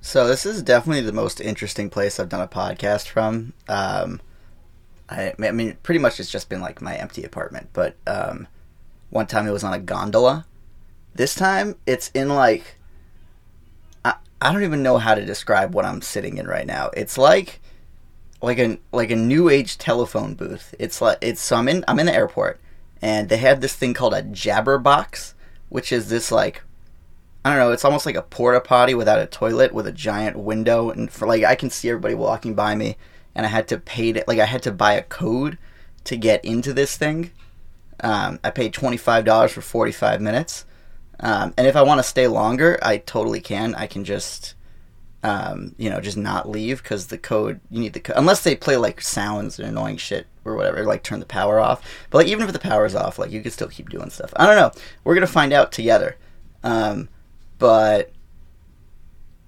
So this is definitely the most interesting place I've done a podcast from. Um, I, I mean, pretty much it's just been like my empty apartment. But um, one time it was on a gondola. This time it's in like I, I don't even know how to describe what I'm sitting in right now. It's like like a like a new age telephone booth. It's like it's so I'm in I'm in the airport and they have this thing called a jabber box, which is this like I don't know, it's almost like a porta potty without a toilet with a giant window and for like I can see everybody walking by me and I had to pay to, like I had to buy a code to get into this thing. Um, I paid twenty five dollars for forty five minutes, um, and if I want to stay longer, I totally can. I can just, um, you know, just not leave because the code you need the code unless they play like sounds and annoying shit or whatever, like turn the power off. But like even if the power's off, like you can still keep doing stuff. I don't know. We're gonna find out together. But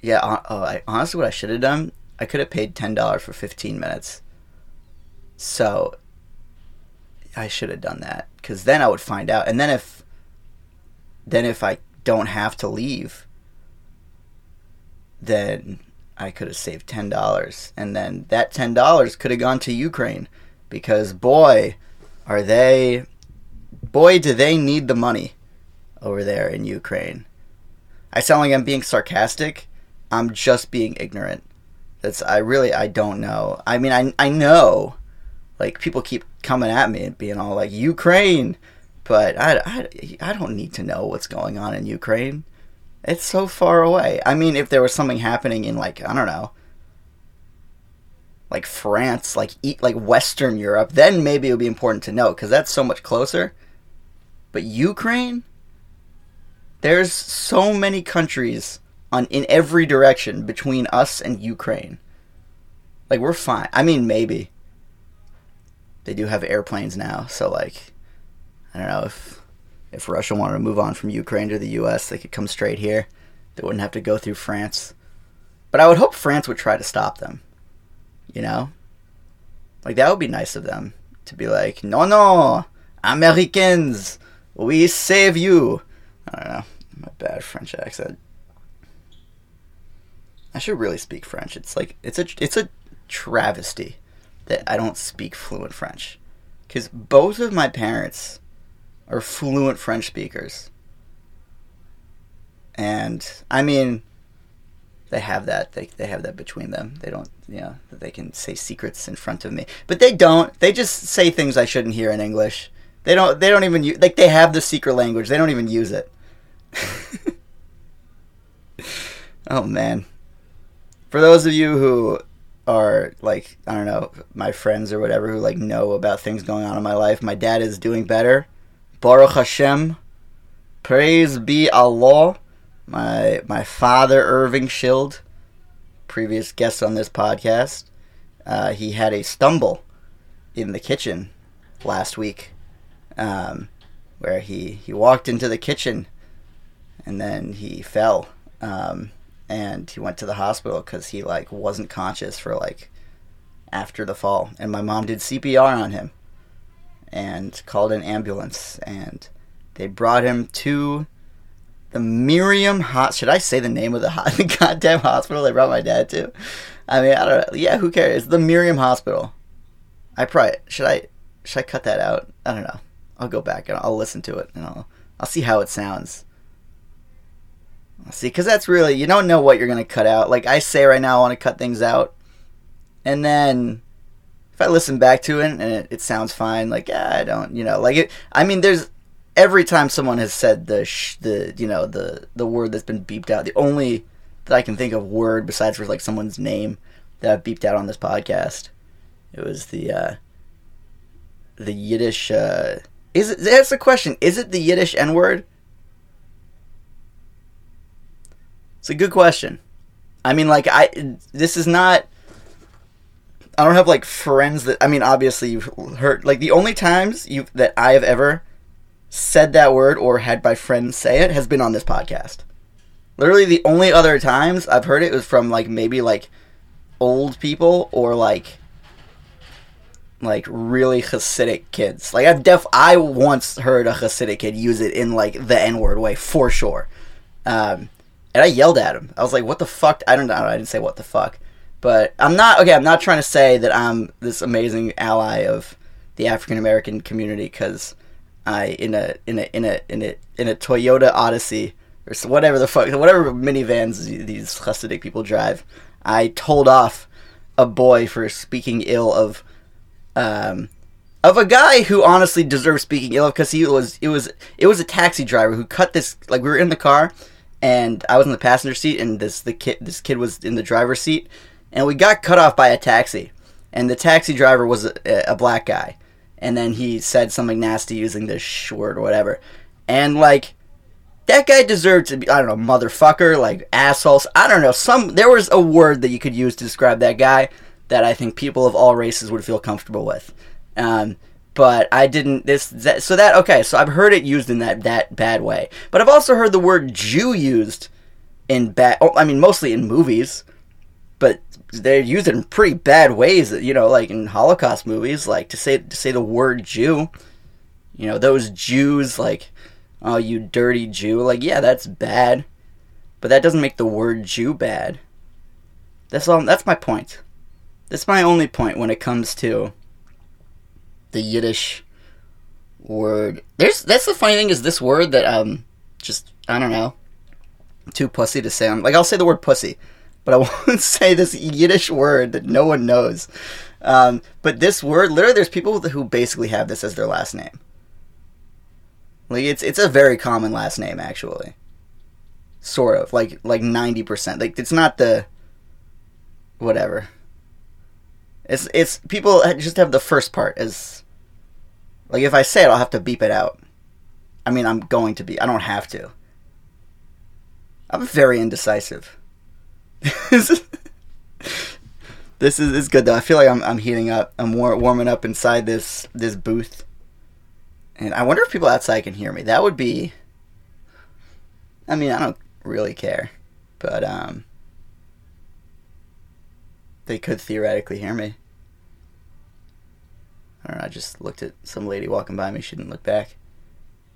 yeah, oh, I, honestly, what I should have done, I could have paid ten dollars for fifteen minutes. So I should have done that because then I would find out, and then if then if I don't have to leave, then I could have saved ten dollars, and then that ten dollars could have gone to Ukraine because boy, are they, boy, do they need the money over there in Ukraine. I sound like I'm being sarcastic. I'm just being ignorant. That's I really I don't know. I mean I I know, like people keep coming at me and being all like Ukraine, but I, I, I don't need to know what's going on in Ukraine. It's so far away. I mean, if there was something happening in like I don't know, like France, like eat like Western Europe, then maybe it would be important to know because that's so much closer. But Ukraine, there's so many countries on in every direction between us and Ukraine. Like we're fine. I mean, maybe they do have airplanes now, so like I don't know if if Russia wanted to move on from Ukraine to the U.S., they could come straight here. They wouldn't have to go through France. But I would hope France would try to stop them. You know, like that would be nice of them to be like, no, no, Americans, we save you. I don't know, my bad French accent. I should really speak French. It's like it's a it's a travesty that I don't speak fluent French because both of my parents are fluent French speakers, and I mean, they have that they they have that between them. They don't you know they can say secrets in front of me, but they don't. They just say things I shouldn't hear in English. They don't. They don't even use like they have the secret language. They don't even use it. oh man for those of you who are like I don't know my friends or whatever who like know about things going on in my life, my dad is doing better. Baruch Hashem, praise be Allah. My my father Irving Schild, previous guest on this podcast, uh, he had a stumble in the kitchen last week, um, where he he walked into the kitchen and then he fell. Um, and he went to the hospital because he like wasn't conscious for like after the fall. And my mom did cpr on him and called an ambulance and they brought him to the miriam hot should i say the name of the, the goddamn hospital they brought my dad to? I mean i don't know yeah who cares? The miriam hospital. I probably should i should i cut that out? I don't know. I'll go back and i'll listen to it and i'll i'll see how it sounds See, because that's really you don't know what you're gonna cut out. Like I say right now, I want to cut things out, and then if I listen back to it and it, it sounds fine, like yeah, I don't, you know, like it. I mean, there's every time someone has said the sh- the you know the the word that's been beeped out. The only that I can think of word besides for like someone's name that I've beeped out on this podcast. It was the uh, the Yiddish. Uh, is it? That's the question. Is it the Yiddish N word? It's a good question. I mean, like I, this is not. I don't have like friends that. I mean, obviously you've heard like the only times you that I have ever said that word or had my friends say it has been on this podcast. Literally, the only other times I've heard it was from like maybe like old people or like like really Hasidic kids. Like I've def I once heard a Hasidic kid use it in like the N word way for sure. Um, and I yelled at him. I was like, "What the fuck?" I don't know. I didn't say what the fuck, but I'm not okay. I'm not trying to say that I'm this amazing ally of the African American community because I in a in a in a in a in a Toyota Odyssey or whatever the fuck whatever minivans these Hasidic people drive. I told off a boy for speaking ill of um of a guy who honestly deserves speaking ill because he was it was it was a taxi driver who cut this like we were in the car and I was in the passenger seat and this the kid this kid was in the driver's seat and we got cut off by a taxi and the taxi driver was a, a black guy and then he said something nasty using this word or whatever and like that guy deserved to be I don't know motherfucker like assholes I don't know some there was a word that you could use to describe that guy that I think people of all races would feel comfortable with um, but I didn't this that, so that okay so I've heard it used in that that bad way. But I've also heard the word Jew used in bad oh, I mean mostly in movies but they use it in pretty bad ways you know like in Holocaust movies like to say to say the word Jew. You know those Jews like oh you dirty Jew like yeah that's bad but that doesn't make the word Jew bad. That's all that's my point. That's my only point when it comes to the Yiddish word. There's that's the funny thing is this word that um just I don't know too pussy to say. I'm like I'll say the word pussy, but I won't say this Yiddish word that no one knows. Um, but this word, literally, there's people who basically have this as their last name. Like it's it's a very common last name actually. Sort of like like ninety percent. Like it's not the whatever. It's it's people just have the first part as like if I say it, I'll have to beep it out. I mean, I'm going to be. I don't have to. I'm very indecisive. this is this is good though. I feel like I'm I'm heating up. I'm war- warming up inside this this booth. And I wonder if people outside can hear me. That would be I mean, I don't really care, but um they could theoretically hear me. I know. I just looked at some lady walking by me. She didn't look back.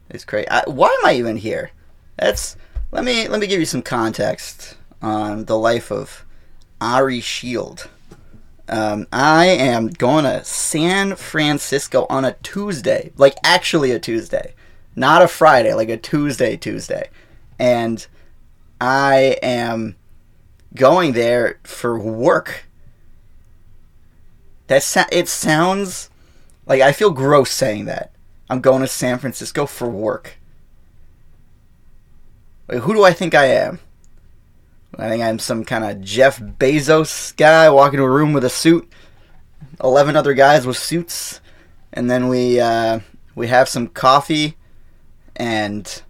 It's crazy. I, why am I even here? That's let me let me give you some context on the life of Ari Schild. Um, I am going to San Francisco on a Tuesday, like actually a Tuesday, not a Friday, like a Tuesday, Tuesday, and I am going there for work. That sa- it sounds like I feel gross saying that. I'm going to San Francisco for work. Like, who do I think I am? I think I'm some kind of Jeff Bezos guy walking to a room with a suit, eleven other guys with suits, and then we uh, we have some coffee and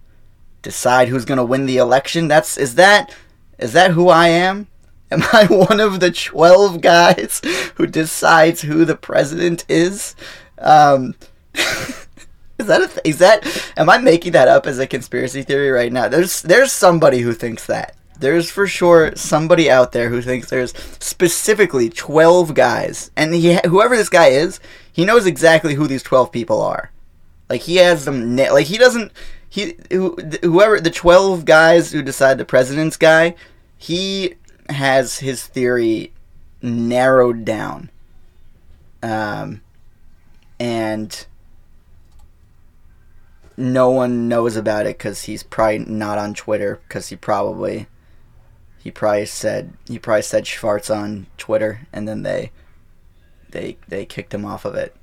decide who's going to win the election. That's is that is that who I am? Am I one of the twelve guys who decides who the president is? Um, is that a th- is that? Am I making that up as a conspiracy theory right now? There's there's somebody who thinks that. There's for sure somebody out there who thinks there's specifically 12 guys, and he, whoever this guy is, he knows exactly who these 12 people are. Like he has them, na- like he doesn't, he whoever the 12 guys who decide the president's guy, he has his theory narrowed down. Um, and no one knows about it because he's probably not on Twitter because he probably he probably said he probably said Schwartz on Twitter and then they they they kicked him off of it.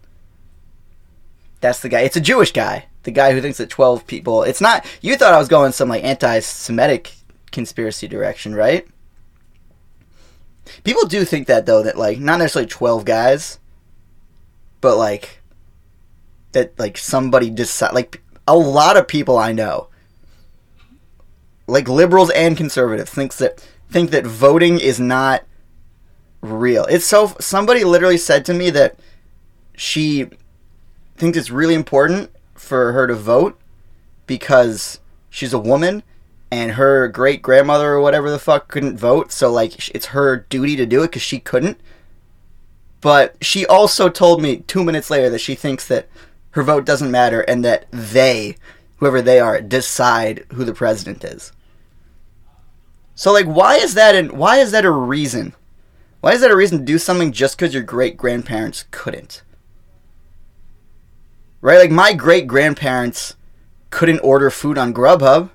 That's the guy. It's a Jewish guy. The guy who thinks that twelve people. It's not. You thought I was going some like anti-Semitic conspiracy direction, right? People do think that though. That like not necessarily twelve guys, but like that like somebody decide like a lot of people I know like liberals and conservatives thinks that think that voting is not real. It's so somebody literally said to me that she thinks it's really important for her to vote because she's a woman and her great grandmother or whatever the fuck couldn't vote, so like it's her duty to do it because she couldn't. But she also told me two minutes later that she thinks that her vote doesn't matter and that they, whoever they are, decide who the president is. So like, why is that? An, why is that a reason? Why is that a reason to do something just because your great grandparents couldn't? Right? Like my great grandparents couldn't order food on Grubhub.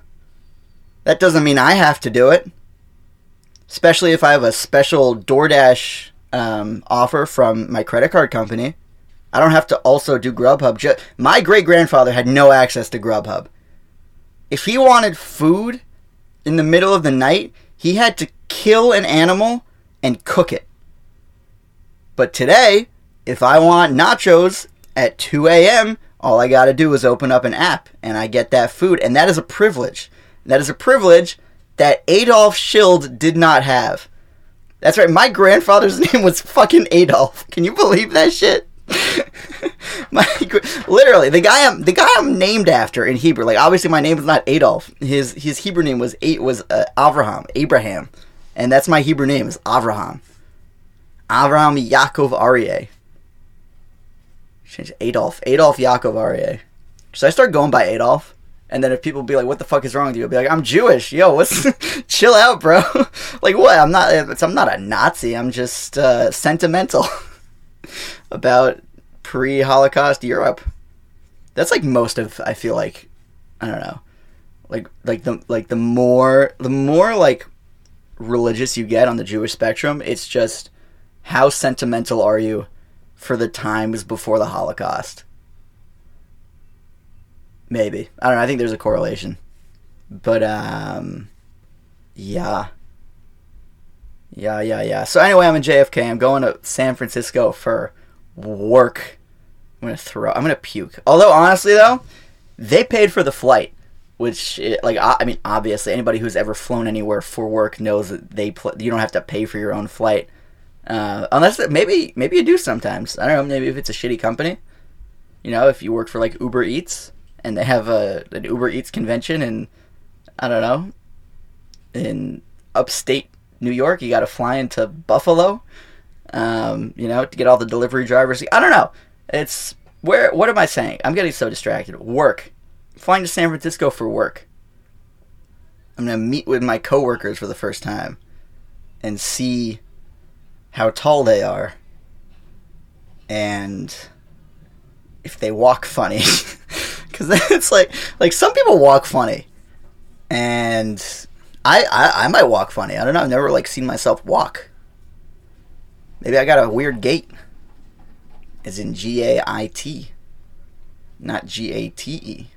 That doesn't mean I have to do it. Especially if I have a special DoorDash um, offer from my credit card company. I don't have to also do Grubhub. My great grandfather had no access to Grubhub. If he wanted food in the middle of the night, he had to kill an animal and cook it. But today, if I want nachos at 2 a.m., all I got to do is open up an app and I get that food. And that is a privilege. That is a privilege that Adolf Schild did not have. That's right, my grandfather's name was fucking Adolf. Can you believe that shit? my, literally, the guy I'm the guy I'm named after in Hebrew. Like, obviously, my name is not Adolf. His his Hebrew name was was uh, Avraham, Abraham, and that's my Hebrew name is Avraham. Avraham Yaakov Aryeh. Change Adolf. Adolf Yaakov Aryeh. Should I start going by Adolf? And then if people be like, "What the fuck is wrong with you?" I'll be like, "I'm Jewish. Yo, what's? chill out, bro. like what? I'm not. I'm not a Nazi. I'm just uh, sentimental about pre-Holocaust Europe. That's like most of. I feel like, I don't know, like like the like the more the more like religious you get on the Jewish spectrum, it's just how sentimental are you for the times before the Holocaust? Maybe. I don't know. I think there's a correlation. But, um, yeah. Yeah, yeah, yeah. So, anyway, I'm in JFK. I'm going to San Francisco for work. I'm to throw, I'm to puke. Although, honestly, though, they paid for the flight. Which, like, I mean, obviously, anybody who's ever flown anywhere for work knows that they pl- you don't have to pay for your own flight. Uh, unless maybe maybe you do sometimes. I don't know. Maybe if it's a shitty company, you know, if you work for like Uber Eats and they have a an Uber Eats convention and I don't know in upstate New York, you got to fly into Buffalo, um, you know, to get all the delivery drivers. I don't know. It's where. What am I saying? I'm getting so distracted. Work. Flying to San Francisco for work. I'm gonna meet with my coworkers for the first time and see how tall they are and if they walk funny because it's like like some people walk funny. And I, I i might walk funny. I don't know. I've never like seen myself walk. Maybe i got a weird gait. As in g-a-i-t not g-a-t-e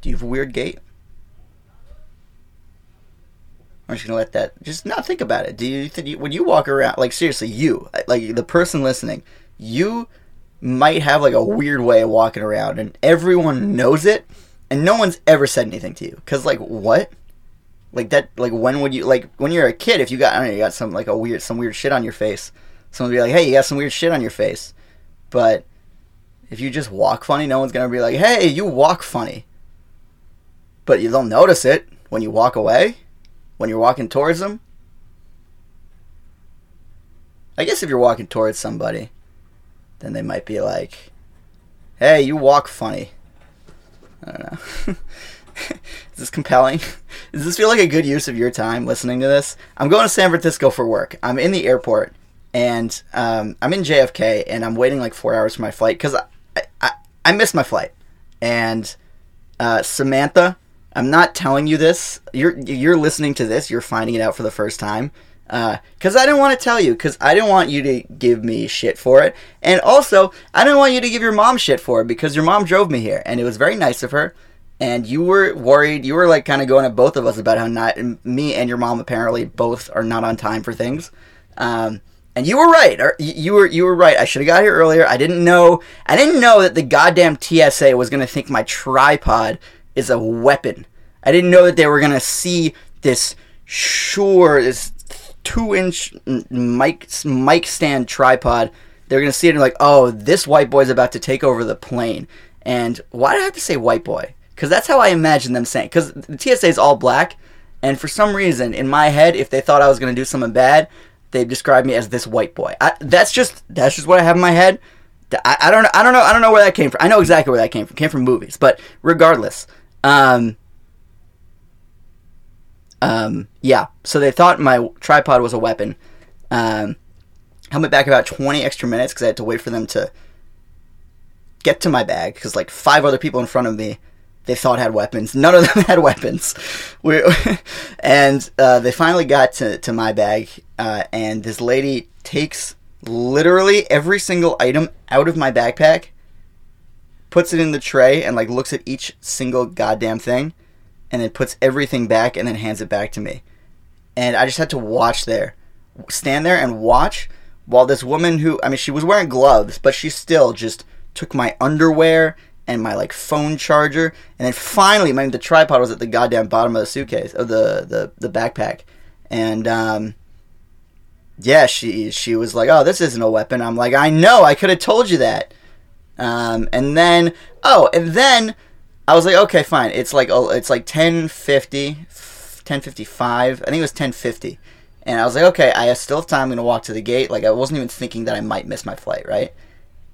do you have a weird gait? I'm just gonna let that. Just not think about it. Do you think when you walk around, like seriously, you, like the person listening, you might have like a weird way of walking around, and everyone knows it, and no one's ever said anything to you. Cause like what? Like that? Like when would you? Like when you're a kid, if you got, I don't know, you got some like a weird, some weird shit on your face, someone would be like, "Hey, you got some weird shit on your face," but if you just walk funny, no one's gonna be like, "Hey, you walk funny," but you don't notice it when you walk away when you're walking towards them? I guess if you're walking towards somebody, then they might be like, hey, you walk funny. I don't know. Is this compelling? Does this feel like a good use of your time listening to this? I'm going to San Francisco for work. I'm in the airport, and um, I'm in JFK, and I'm waiting like four hours for my flight because I, I, I missed my flight. And uh, Samantha, I'm not telling you this. You're you're listening to this. You're finding it out for the first time. Because uh, I didn't want to tell you. Because I didn't want you to give me shit for it. And also, I didn't want you to give your mom shit for it because your mom drove me here, and it was very nice of her. And you were worried. You were like kind of going at both of us about how not me and your mom apparently both are not on time for things. Um, and you were right. You were you were right. I should have got here earlier. I didn't know. I didn't know that the goddamn TSA was going to think my tripod is a weapon. I didn't know that they were gonna see this sure this two inch mic mic stand tripod. They're gonna see it and like, oh, this white boy's about to take over the plane. And why do I have to say white boy? Because that's how I imagine them saying. Because the TSA is all black, and for some reason in my head, if they thought I was gonna do something bad, they describe me as this white boy. I, that's just that's just what I have in my head. I, I don't. I don't know. I don't know where that came from. I know exactly where that came from. It came from movies, but regardless, um, Um, yeah, so they thought my tripod was a weapon. Um, I went back about 20 extra minutes because I had to wait for them to get to my bag because like five other people in front of me they thought had weapons. None of them had weapons. We, and uh, they finally got to, to my bag, uh, and this lady takes literally every single item out of my backpack, puts it in the tray, and like looks at each single goddamn thing, and then puts everything back and then hands it back to me. And I just had to watch there, stand there and watch while this woman who, I mean, she was wearing gloves, but she still just took my underwear and my like phone charger, and then finally, my the tripod was at the goddamn bottom of the suitcase of the the, the backpack, and um, yeah, she she was like, "Oh, this isn't a weapon." I'm like, "I know, I could have told you that." Um, and then oh, and then I was like, "Okay, fine." It's like oh, it's like 1050, 1055. I think it was 1050. And I was like, "Okay, I still have time. I'm going to walk to the gate." Like I wasn't even thinking that I might miss my flight, right?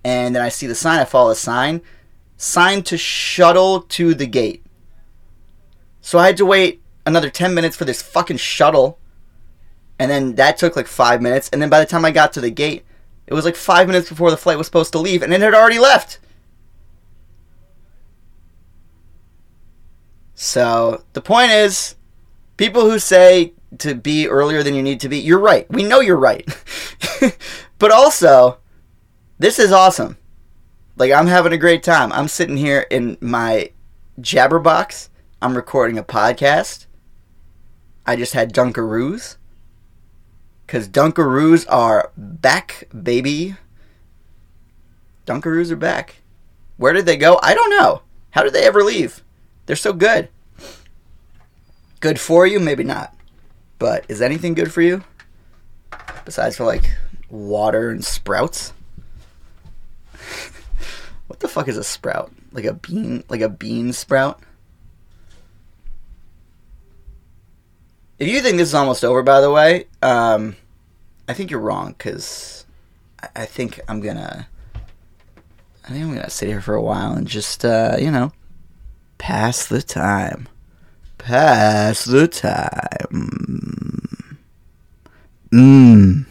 And then I see the sign, I follow the sign Sign to shuttle to the gate. So I had to wait another 10 minutes for this fucking shuttle. And then that took like five minutes. And then by the time I got to the gate, it was like five minutes before the flight was supposed to leave, and it had already left. So the point is, people who say to be earlier than you need to be, you're right. We know you're right. but also, this is awesome. Like I'm having a great time. I'm sitting here in my Jabberbox. I'm recording a podcast. I just had Dunkaroos. Cause Dunkaroos are back, baby. Dunkaroos are back. Where did they go? I don't know. How did they ever leave? They're so good. Good for you, maybe not. But is anything good for you? Besides for like water and sprouts? What the fuck is a sprout? Like a bean, like a bean sprout? If you think this is almost over, by the way, um, I think you're wrong because I think I'm gonna, I think I'm gonna sit here for a while and just, uh, you know, pass the time, pass the time. Mmm.